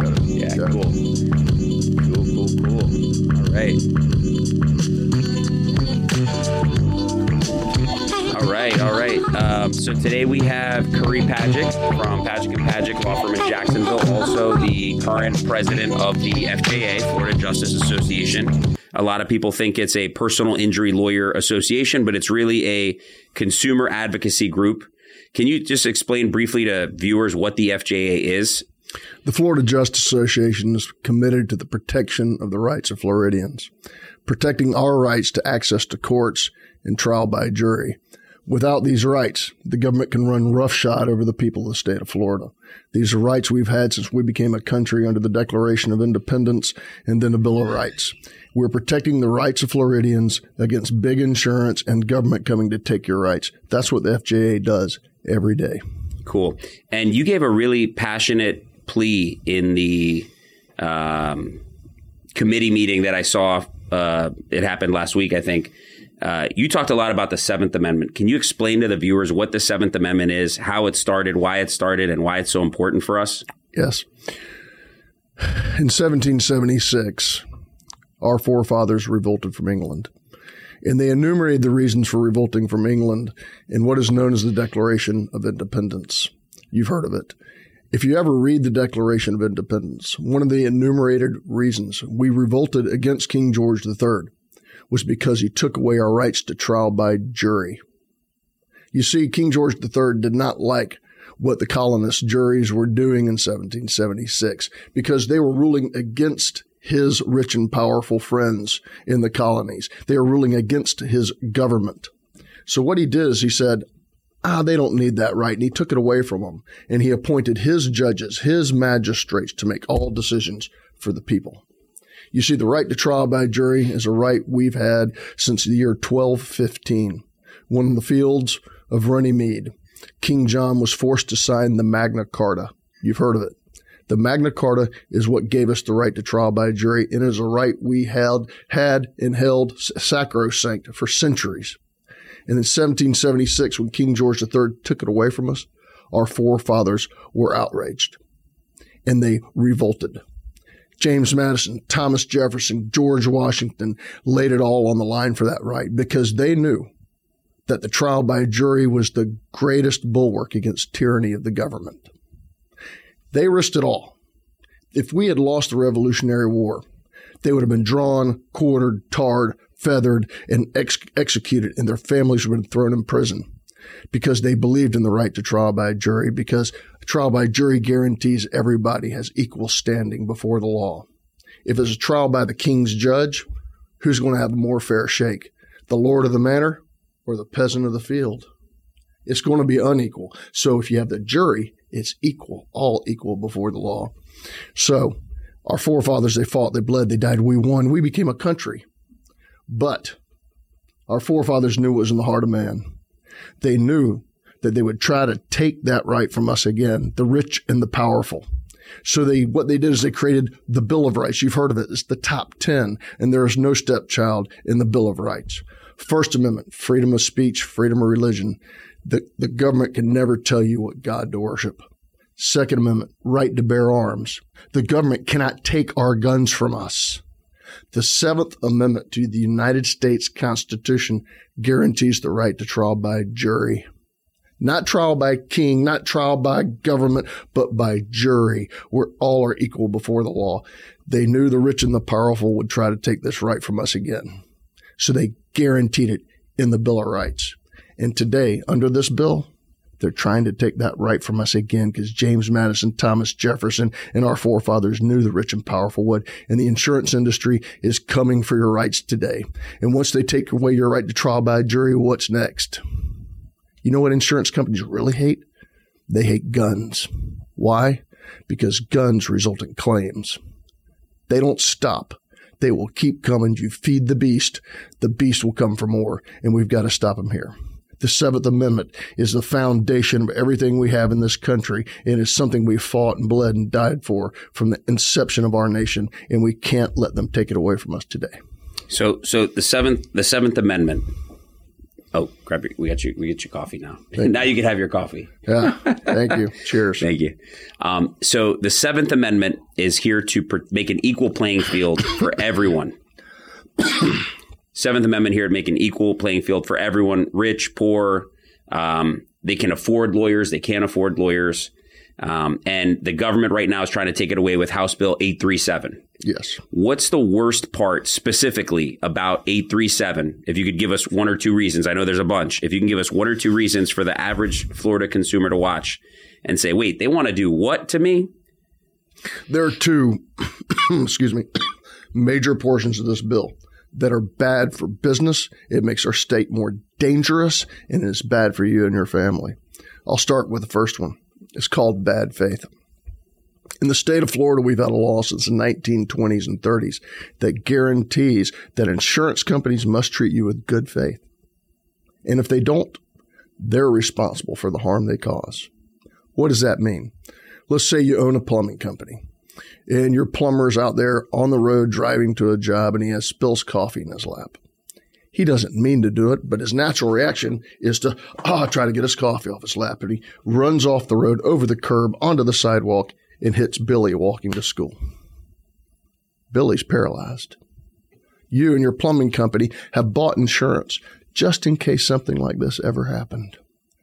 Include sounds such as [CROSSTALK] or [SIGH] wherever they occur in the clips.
together. Yeah, Okay. cool. Cool, cool, cool. All right. All right, all right. Um, so today we have Curry Pajcic from Pajcic and Pajcic Law Firm in Jacksonville, also the current president of the FJA, Florida Justice Association. A lot of people think it's a personal injury lawyer association, but it's really a consumer advocacy group. Can you just explain briefly to viewers what the FJA is? The Florida Justice Association is committed to the protection of the rights of Floridians, protecting our rights to access to courts and trial by jury. Without these rights, the government can run roughshod over the people of the state of Florida. These are rights we've had since we became a country under the Declaration of Independence and then the Bill of Rights. We're protecting the rights of Floridians against big insurance and government coming to take your rights. That's what the FJA does every day. Cool. And you gave a really passionate plea in the um, committee meeting that I saw. Uh, it happened last week, I think. Uh, you talked a lot about the Seventh Amendment. Can you explain to the viewers what the Seventh Amendment is, how it started, why it started, and why it's so important for us? Yes. In 1776, our forefathers revolted from England. And they enumerated the reasons for revolting from England in what is known as the Declaration of Independence. You've heard of it. If you ever read the Declaration of Independence, one of the enumerated reasons we revolted against King George III was because he took away our rights to trial by jury. You see, King George III did not like what the colonist juries were doing in 1776 because they were ruling against his rich and powerful friends in the colonies. They were ruling against his government. So what he did is he said, ah, they don't need that right. And he took it away from them. And he appointed his judges, his magistrates to make all decisions for the people. You see, the right to trial by jury is a right we've had since the year 1215, when in the fields of Runnymede, King John was forced to sign the Magna Carta. You've heard of it. The Magna Carta is what gave us the right to trial by jury and is a right we held, had and held sacrosanct for centuries. And in 1776, when King George III took it away from us, our forefathers were outraged and they revolted. James Madison, Thomas Jefferson, George Washington laid it all on the line for that right because they knew that the trial by jury was the greatest bulwark against tyranny of the government. They risked it all. If we had lost the Revolutionary War, they would have been drawn, quartered, tarred, feathered, and ex- executed, and their families been thrown in prison because they believed in the right to trial by jury, because trial by jury guarantees everybody has equal standing before the law. If it's a trial by the king's judge, who's going to have a more fair shake? The lord of the manor or the peasant of the field? It's going to be unequal. So if you have the jury, it's equal, all equal before the law. So our forefathers, they fought, they bled, they died, we won, we became a country. But our forefathers knew what was in the heart of man. They knew that they would try to take that right from us again, the rich and the powerful. So they, what they did is they created the Bill of Rights. You've heard of it. It's the top 10 and there is no stepchild in the Bill of Rights. First Amendment, freedom of speech, freedom of religion. The, the government can never tell you what God to worship. Second Amendment, right to bear arms. The government cannot take our guns from us. The Seventh Amendment to the United States Constitution guarantees the right to trial by jury. Not trial by king, not trial by government, but by jury, where all are equal before the law. They knew the rich and the powerful would try to take this right from us again. So they guaranteed it in the Bill of Rights. And today, under this bill, they're trying to take that right from us again because James Madison, Thomas Jefferson, and our forefathers knew the rich and powerful would. And the insurance industry is coming for your rights today. And once they take away your right to trial by jury, what's next? You know what insurance companies really hate? They hate guns. Why? Because guns result in claims. They don't stop. They will keep coming. You feed the beast, the beast will come for more, and we've got to stop them here. The Seventh Amendment is the foundation of everything we have in this country. It is something we fought and bled and died for from the inception of our nation, and we can't let them take it away from us today. So, so the seventh, the Seventh Amendment. Oh, grab your, we got you. We get your coffee now. now you can have your coffee. Yeah. Thank you. [LAUGHS] Cheers. Thank you. Um, so the Seventh Amendment is here to make an equal playing field for everyone. [COUGHS] Seventh Amendment here to make an equal playing field for everyone, rich, poor. Um, they can afford lawyers. They can't afford lawyers. Um, and the government right now is trying to take it away with House Bill 837. Yes. What's the worst part specifically about 837? If you could give us one or two reasons, I know there's a bunch. If you can give us one or two reasons for the average Florida consumer to watch and say, wait, they want to do what to me? There are two, [COUGHS] excuse me, [COUGHS] major portions of this bill that are bad for business. It makes our state more dangerous and it's bad for you and your family. I'll start with the first one. It's called bad faith. In the state of Florida, we've had a law since the 1920s and 30s that guarantees that insurance companies must treat you with good faith. And if they don't, they're responsible for the harm they cause. What does that mean? Let's say you own a plumbing company and your plumber's out there on the road driving to a job and he has spills coffee in his lap. He doesn't mean to do it, but his natural reaction is to ah try to get his coffee off his lap, and he runs off the road over the curb onto the sidewalk and hits Billy walking to school. Billy's paralyzed. You and your plumbing company have bought insurance just in case something like this ever happened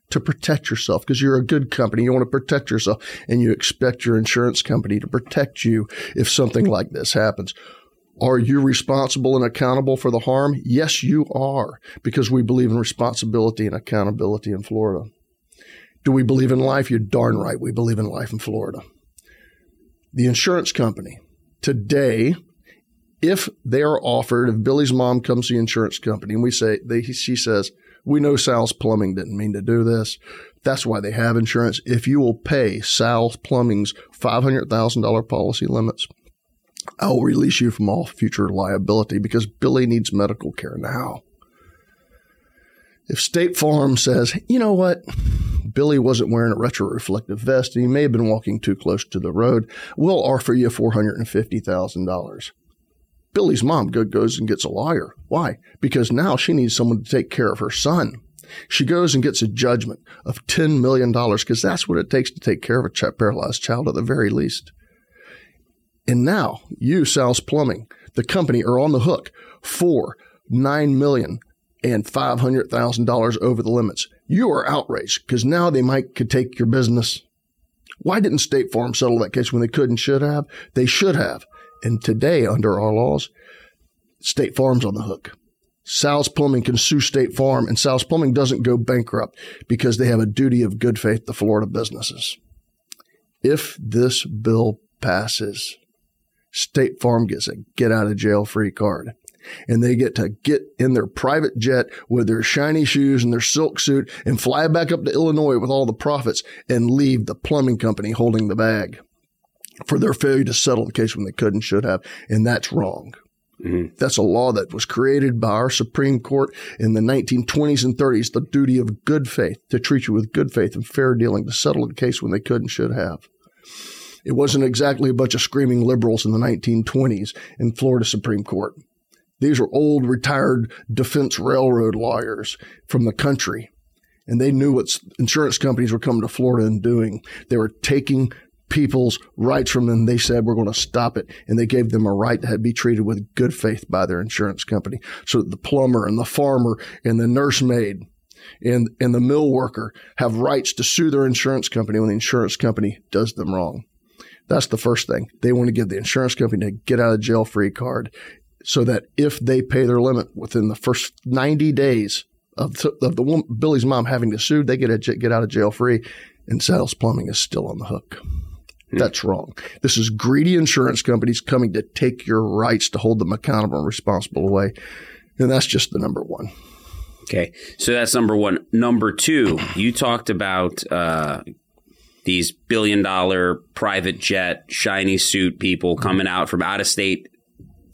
to protect yourself because you're a good company. You want to protect yourself and you expect your insurance company to protect you if something mm-hmm. like this happens. Are you responsible and accountable for the harm? Yes, you are because we believe in responsibility and accountability in Florida. Do we believe in life? You're darn right. We believe in life in Florida. The insurance company today, if they are offered, if Billy's mom comes to the insurance company and we say, they, she says, we know Sal's Plumbing didn't mean to do this. That's why they have insurance. If you will pay Sal's Plumbing's $500,000 policy limits, I will release you from all future liability because Billy needs medical care now. If State Farm says, you know what, Billy wasn't wearing a retroreflective vest and he may have been walking too close to the road, we'll offer you $450,000. Billy's mom goes and gets a lawyer. Why? Because now she needs someone to take care of her son. She goes and gets a judgment of $10 million because that's what it takes to take care of a paralyzed child at the very least. And now you, Sal's Plumbing, the company, are on the hook for nine million and five hundred thousand dollars over the limits. You are outraged because now they might could take your business. Why didn't State Farm settle that case when they could and should have? They should have. And today, under our laws, State Farm's on the hook. Sal's Plumbing can sue State Farm, and Sal's Plumbing doesn't go bankrupt because they have a duty of good faith to Florida businesses. If this bill passes, State Farm gets a get out of jail free card. And they get to get in their private jet with their shiny shoes and their silk suit and fly back up to Illinois with all the profits and leave the plumbing company holding the bag for their failure to settle the case when they could and should have. And that's wrong. Mm-hmm. That's a law that was created by our Supreme Court in the 1920s and 30s, the duty of good faith to treat you with good faith and fair dealing to settle the case when they could and should have. It wasn't exactly a bunch of screaming liberals in the 1920s in Florida Supreme Court. These were old retired defense railroad lawyers from the country. And they knew what insurance companies were coming to Florida and doing. They were taking people's rights from them. They said, we're going to stop it. And they gave them a right to be treated with good faith by their insurance company. So the plumber and the farmer and the nursemaid and, and the mill worker have rights to sue their insurance company when the insurance company does them wrong. That's the first thing. They want to give the insurance company a get out of jail free card so that if they pay their limit within the first 90 days of, of the woman, Billy's mom having to sue, they get a get out of jail free and Sal's Plumbing is still on the hook. Hmm. That's wrong. This is greedy insurance companies coming to take your rights to hold them accountable and responsible away. And that's just the number one. Okay. So that's number one. Number two, you talked about uh, these billion dollar private jet, shiny suit people coming out from out of state,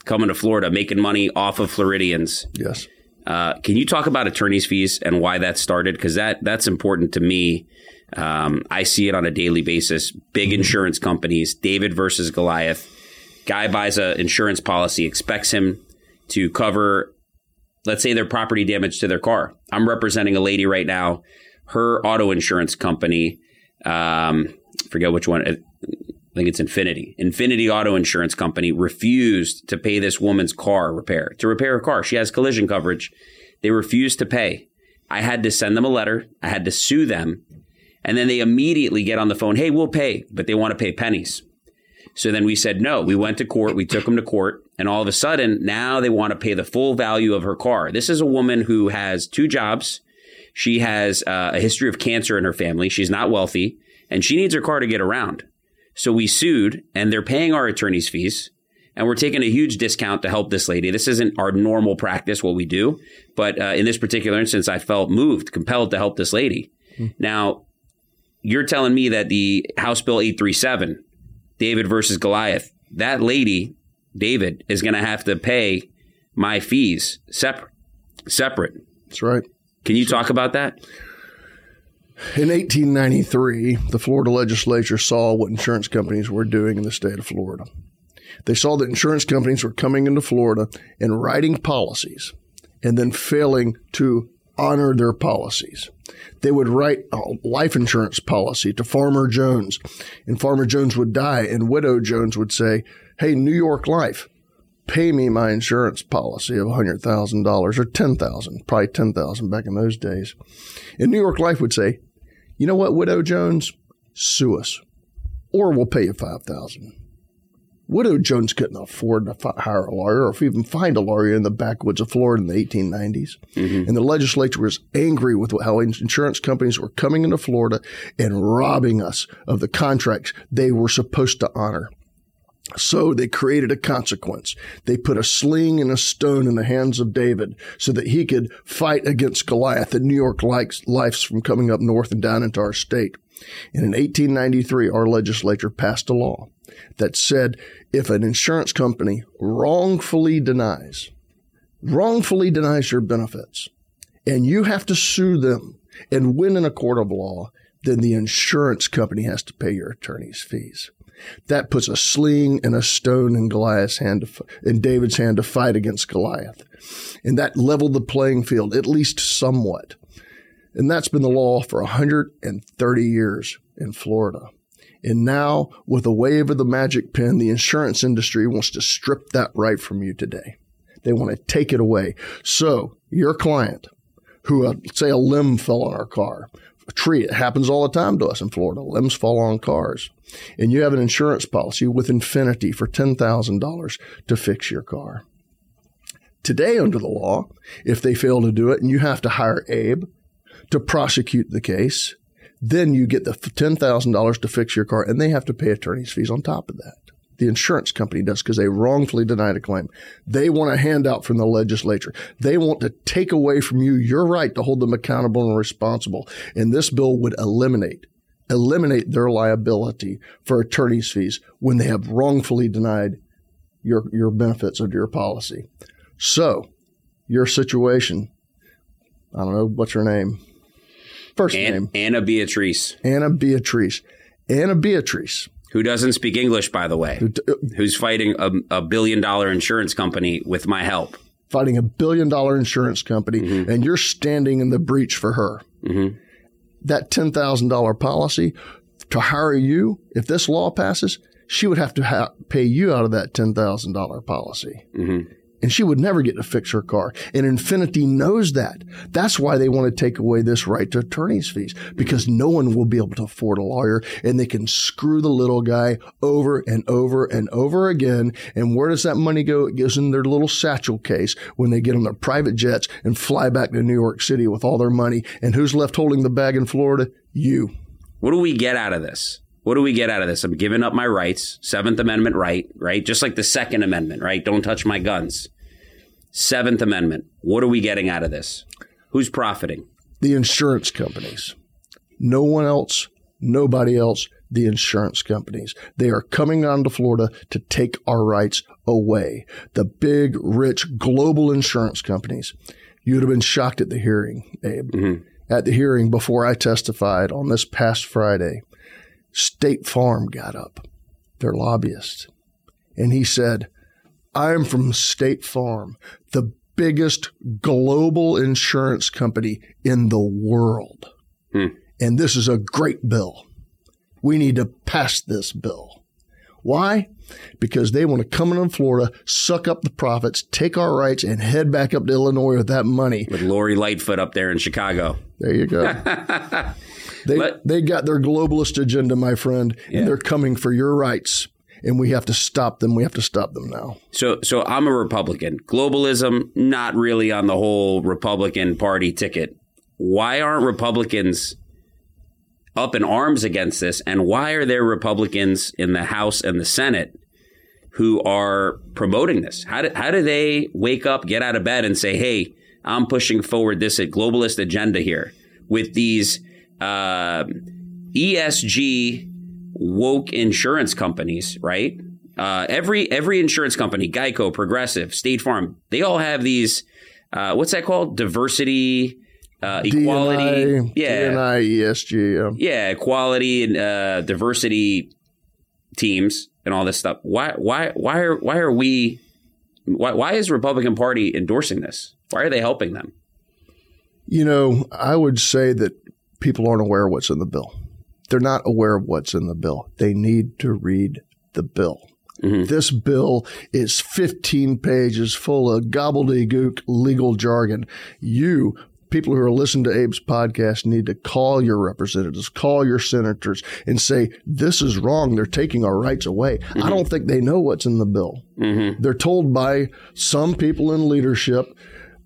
coming to Florida, making money off of Floridians. Yes. Uh, can you talk about attorney's fees and why that started? Because that that's important to me um, I see it on a daily basis. Big mm-hmm. insurance companies, David versus Goliath. Guy buys an insurance policy, expects him to cover let's say their property damage to their car. I'm representing a lady right now. Her auto insurance company, um, forget which one. I think it's Infinity. Infinity Auto Insurance Company refused to pay this woman's car repair to repair her car. She has collision coverage. They refused to pay. I had to send them a letter. I had to sue them. And then they immediately get on the phone. Hey, we'll pay, but they want to pay pennies. So then we said no. We went to court. We took them to court. And all of a sudden, now they want to pay the full value of her car. This is a woman who has two jobs. She has uh, a history of cancer in her family. She's not wealthy and she needs her car to get around. So we sued and they're paying our attorney's fees and we're taking a huge discount to help this lady. This isn't our normal practice, what we do. But uh, in this particular instance, I felt moved, compelled to help this lady. Mm. Now, you're telling me that the House Bill 837, David versus Goliath, that lady, David, is going to have to pay my fees separate. Separate. That's right. Can you talk about that? In 1893, the Florida legislature saw what insurance companies were doing in the state of Florida. They saw that insurance companies were coming into Florida and writing policies and then failing to honor their policies. They would write a life insurance policy to Farmer Jones, and Farmer Jones would die, and Widow Jones would say, Hey, New York Life, pay me my insurance policy of $100,000 or 10000 probably 10000 back in those days. And New York Life would say, you know what, Widow Jones, sue us, or we'll pay you 5000 Widow Jones couldn't afford to hire a lawyer or even find a lawyer in the backwoods of Florida in the 1890s. Mm-hmm. And the legislature was angry with how insurance companies were coming into Florida and robbing us of the contracts they were supposed to honor. So they created a consequence. They put a sling and a stone in the hands of David so that he could fight against Goliath and New York likes lives from coming up north and down into our state. And in 1893, our legislature passed a law that said if an insurance company wrongfully denies, wrongfully denies your benefits, and you have to sue them and win in a court of law, then the insurance company has to pay your attorney's fees. That puts a sling and a stone in Goliath's hand, to, in David's hand to fight against Goliath. And that leveled the playing field, at least somewhat. And that's been the law for 130 years in Florida. And now, with a wave of the magic pen, the insurance industry wants to strip that right from you today. They want to take it away. So, your client, who, uh, say, a limb fell on our car, a tree, it happens all the time to us in Florida. Limbs fall on cars. And you have an insurance policy with Infinity for $10,000 to fix your car. Today, under the law, if they fail to do it and you have to hire Abe to prosecute the case, then you get the $10,000 to fix your car and they have to pay attorney's fees on top of that. The insurance company does because they wrongfully denied a claim. They want a handout from the legislature. They want to take away from you your right to hold them accountable and responsible. And this bill would eliminate eliminate their liability for attorney's fees when they have wrongfully denied your your benefits under your policy. So, your situation, I don't know what's her name. First An- name Anna Beatrice. Anna Beatrice. Anna Beatrice. Who doesn't speak English, by the way? Uh, who's fighting a, a, billion dollar insurance company with my help? Fighting a billion dollar insurance company, mm-hmm. and you're standing in the breach for her. Mm-hmm. That $10,000 policy to hire you, if this law passes, she would have to ha- pay you out of that $10,000 policy. Mm-hmm and she would never get to fix her car. And Infinity knows that. That's why they want to take away this right to attorney's fees because no one will be able to afford a lawyer and they can screw the little guy over and over and over again. And where does that money go? It goes in their little satchel case when they get on their private jets and fly back to New York City with all their money. And who's left holding the bag in Florida? You. What do we get out of this? What do we get out of this? I'm giving up my rights, Seventh Amendment right, right? Just like the Second Amendment, right? Don't touch my guns. Seventh Amendment. What are we getting out of this? Who's profiting? The insurance companies. No one else, nobody else, the insurance companies. They are coming on to Florida to take our rights away. The big, rich, global insurance companies. You would have been shocked at the hearing, Abe. Mm-hmm. At the hearing before I testified on this past Friday, State Farm got up, their lobbyist, and he said, I'm from State Farm, the biggest global insurance company in the world. Hmm. And this is a great bill. We need to pass this bill. Why? Because they want to come in on Florida, suck up the profits, take our rights, and head back up to Illinois with that money. With Lori Lightfoot up there in Chicago. There you go. [LAUGHS] they, Let- they got their globalist agenda, my friend, Yeah. and they're coming for your rights. And we have to stop them. We have to stop them now. So, so I'm a Republican. Globalism, not really on the whole Republican Party ticket. Why aren't Republicans up in arms against this? And why are there Republicans in the House and the Senate who are promoting this? How do, how do they wake up, get out of bed, and say, hey, I'm pushing forward this globalist agenda here with these uh, ESG woke insurance companies, right? Uh, every every insurance company, Geico, Progressive, State Farm, they all have these. Uh, what's that called? Diversity, uh, equality, DNI, yeah, DNI, ESG. Yeah. yeah, equality and uh, diversity teams and all this stuff. Why why why are why are we? Why why is Republican Party endorsing this? Why are they helping them? You know, I would say that people aren't aware of what's in the bill. They're not aware of what's in the bill. They need to read the bill. Mhm. This bill is 15 pages full of gobbledygook legal jargon. You, people who are listening to Abe's podcast, need to call your representatives, call your senators, and say, This is wrong. They're taking our rights away. I don't think they know what's in the bill. Mm-hmm. They're told by some people in leadership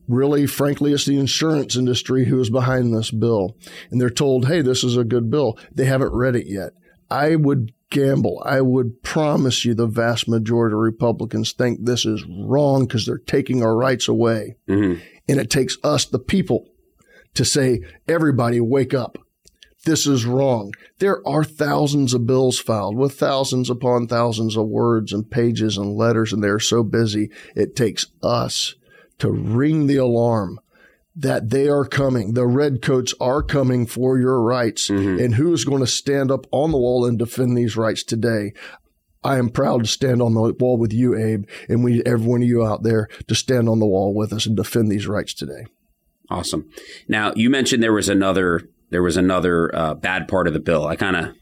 really, frankly, it's the insurance industry who is behind this bill. And they're told, hey, this is a good bill. They haven't read it yet. I would gamble, I would promise you the vast majority of Republicans think this is wrong because they're taking our rights away. Mm-hmm. And it takes us, the people, to say, everybody wake up. This is wrong. There are thousands of bills filed with thousands upon thousands of words and pages and letters, and they're so busy. It takes us to ring the alarm that they are coming. The redcoats are coming for your rights. And who is going to stand up on the wall and defend these rights today? I am proud to stand on the wall with you, Abe, and we need every one of you out there to stand on the wall with us and defend these rights today. Awesome. Now you mentioned there was another there was another uh, bad part of the bill. I kind of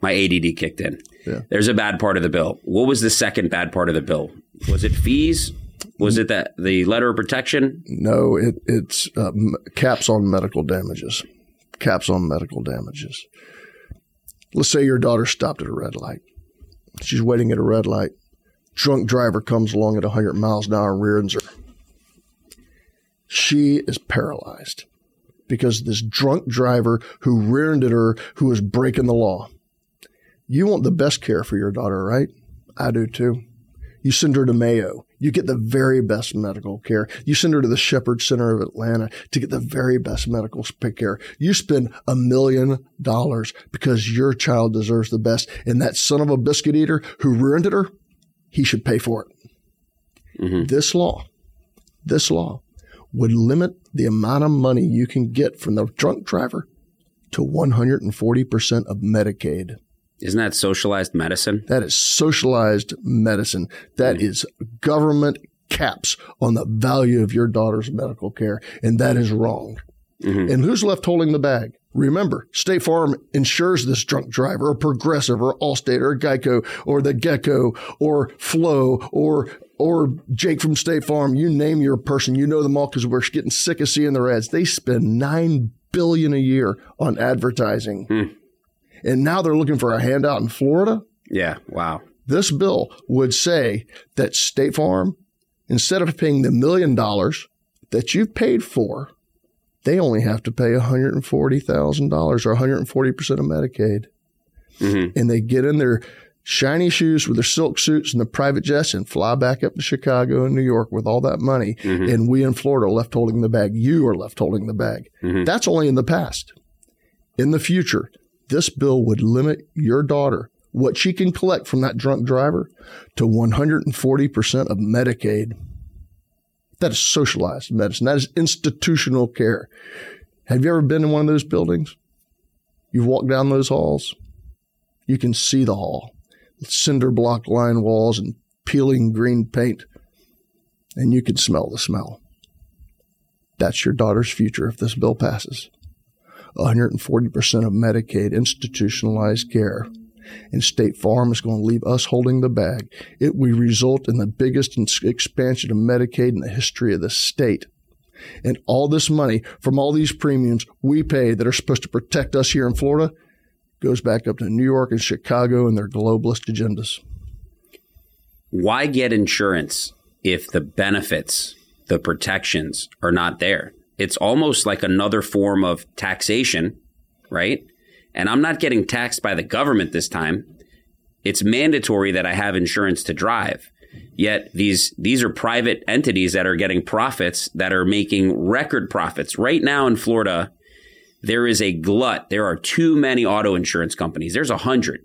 my ADD kicked in. Yeah. There's a bad part of the bill. What was the second bad part of the bill? Was it fees? Was it that the letter of protection? No, it, it's uh, caps on medical damages. Caps on medical damages. Let's say your daughter stopped at a red light. She's waiting at a red light. Drunk driver comes along at 100 miles an hour and rears her. She is paralyzed because this drunk driver who rear-ended her, who is breaking the law. You want the best care for your daughter, right? I do too. You send her to Mayo. You get the very best medical care. You send her to the Shepherd Center of Atlanta to get the very best medical care. You spend a million dollars because your child deserves the best. And that son of a biscuit eater who rear-ended her, he should pay for it. Mhm. This law, this law would limit the amount of money you can get from the drunk driver to 140% of Medicaid. Isn't that socialized medicine? That is socialized medicine. That is government caps on the value of your daughter's medical care. And that is wrong. Mhm. And who's left holding the bag? Remember, State Farm insures this drunk driver, or Progressive, or Allstate, or Geico, or the Gecko, or Flo, or or Jake from State Farm. You name your person, you know them all because we're getting sick of seeing their ads. They spend nine billion a year on advertising, Hmm. And now they're looking for a handout in Florida. Yeah. Wow. This bill would say that State Farm, instead of paying the million dollars that you've paid for, they only have to pay $140,000 or 140% of Medicaid. Mhm. And they get in their shiny shoes with their silk suits and the private jets and fly back up to Chicago and New York with all that money. And we in Florida are left holding the bag. You are left holding the bag. That's only in the past. In the future, this bill would limit your daughter what she can collect from that drunk driver to 140% of Medicaid. That is socialized medicine. That is institutional care. Have you ever been in one of those buildings? You've walked down those halls. You can see the hall, cinder block lined walls and peeling green paint, and you can smell the smell. That's your daughter's future if this bill passes. 140% of Medicaid institutionalized care. And State Farm is going to leave us holding the bag. It will result in the biggest expansion of Medicaid in the history of the state. And all this money from all these premiums we pay that are supposed to protect us here in Florida goes back up to New York and Chicago and their globalist agendas. Why get insurance if the benefits, the protections are not there? It's almost like another form of taxation, right? And I'm not getting taxed by the government this time. It's mandatory that I have insurance to drive. Yet these these are private entities that are getting profits that are making record profits. Right now in Florida, there is a glut. There are too many auto insurance companies. There's a hundred.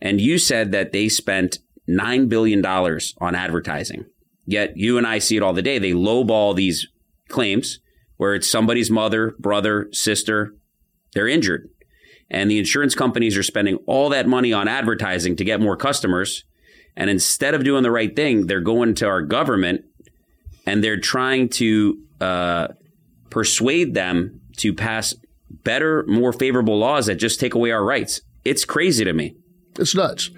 And you said that they spent nine billion dollars on advertising. Yet you and I see it all the day. They lowball these claims where it's somebody's mother, brother, sister, they're injured. And the insurance companies are spending all that money on advertising to get more customers. And instead of doing the right thing, they're going to our government and they're trying to uh, persuade them to pass better, more favorable laws that just take away our rights. It's crazy to me. It's nuts.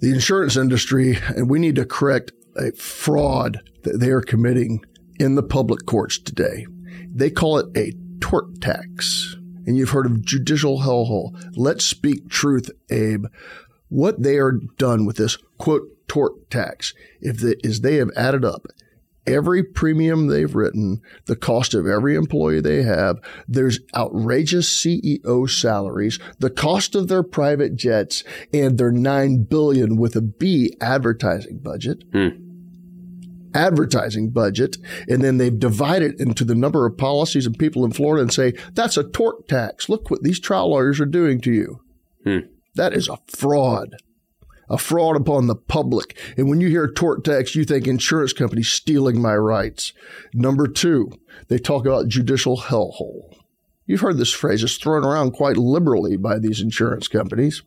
The insurance industry, and we need to correct a fraud that they are committing in the public courts today. They call it a tort tax. And you've heard of judicial hellhole. Let's speak truth, Abe. What they are done with this quote tort tax if the, is they have added up every premium they've written, the cost of every employee they have. There's outrageous CEO salaries, the cost of their private jets, and their nine billion with a B advertising budget. Hmm. Advertising budget, and then they've divided it into the number of policies and people in Florida and say, that's a tort tax. Look what these trial lawyers are doing to you. Hmm. That is a fraud a fraud upon the public. And when you hear tort tax, you think insurance companies stealing my rights. Number two, they talk about judicial hellhole. You've heard this phrase. It's thrown around quite liberally by these insurance companies.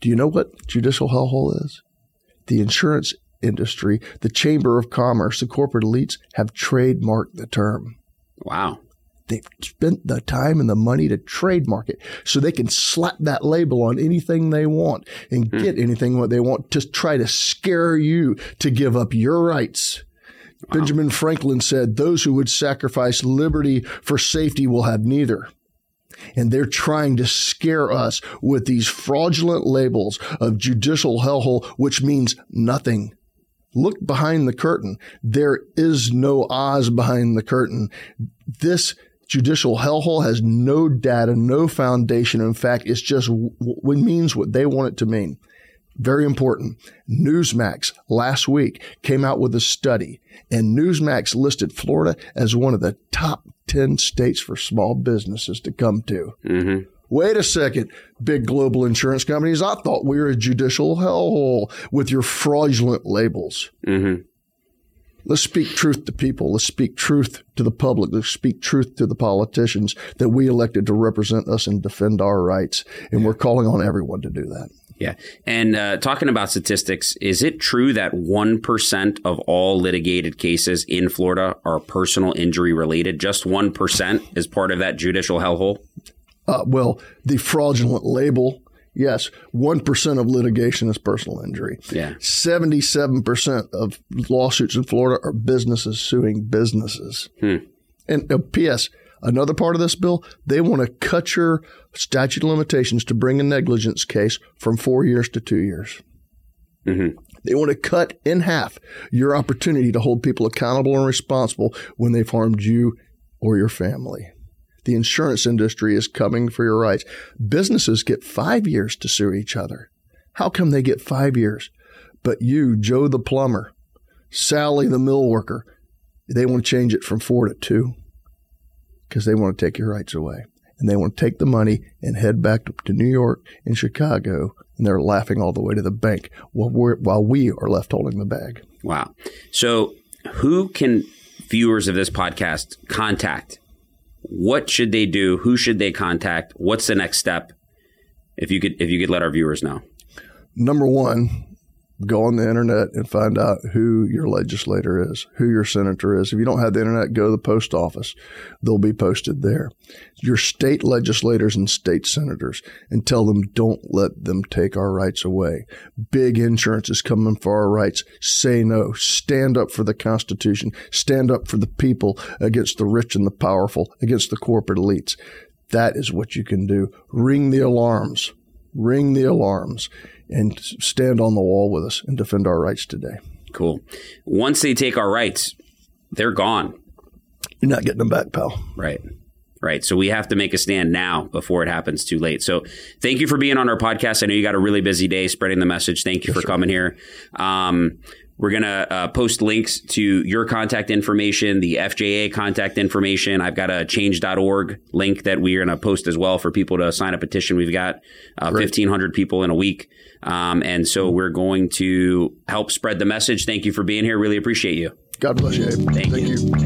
Do you know what judicial hellhole is? The insurance industry, the Chamber of Commerce, the corporate elites have trademarked the term. Wow. They've spent the time and the money to trademark it so they can slap that label on anything they want and mm. get anything what they want to try to scare you to give up your rights. Wow. Benjamin Franklin said, those who would sacrifice liberty for safety will have neither. And they're trying to scare us with these fraudulent labels of judicial hellhole, which means nothing. Look behind the curtain. There is no Oz behind the curtain. This judicial hellhole has no data, no foundation. In fact, it's just what means what they want it to mean. Very important. Newsmax last week came out with a study and Newsmax listed Florida as one of the top 10 states for small businesses to come to. Mm-hmm. Wait a second, big global insurance companies. I thought we were a judicial hellhole with your fraudulent labels. Mm-hmm. Let's speak truth to people. Let's speak truth to the public. Let's speak truth to the politicians that we elected to represent us and defend our rights. And we're calling on everyone to do that. Yeah. And uh, talking about statistics, is it true that 1% of all litigated cases in Florida are personal injury related? Just 1% is part of that judicial hellhole? Uh, well, the fraudulent label Yes, 1% of litigation is personal injury. Yeah. 77% of lawsuits in Florida are businesses suing businesses. Hmm. And uh, P.S., another part of this bill, they want to cut your statute of limitations to bring a negligence case from four years to two years. Mm-hmm. They want to cut in half your opportunity to hold people accountable and responsible when they've harmed you or your family. The insurance industry is coming for your rights. Businesses get five years to sue each other. How come they get five years? But you, Joe the plumber, Sally the mill worker, they want to change it from four to two because they want to take your rights away. And they want to take the money and head back to New York and Chicago, and they're laughing all the way to the bank while, while we are left holding the bag. Wow. So, who can viewers of this podcast contact what should they do? Who should they contact? What's the next step? If you could, if you could let our viewers know. Number one, go on the internet and find out who your legislator is, who your senator is. If you don't have the internet, go to the post office. They'll be posted there. Your state legislators and state senators and tell them don't let them take our rights away. Big insurance is coming for our rights. Say no. Stand up for the Constitution. Stand up for the people against the rich and the powerful, against the corporate elites. That is what you can do. Ring the alarms. Ring the alarms and stand on the wall with us and defend our rights today. Cool. Once they take our rights, they're gone. You're not getting them back, pal. Right. Right. So we have to make a stand now before it happens too late. So thank you for being on our podcast. I know you got a really busy day spreading the message. Thank you yes, for sir. coming here. Um, we're going to uh, post links to your contact information, the FJA contact information. I've got a change.org link that we're going to post as well for people to sign a petition. We've got uh, 1,500 people in a week. Um, and so we're going to help spread the message. Thank you for being here. Really appreciate you. God bless you. Thank, Thank you. you.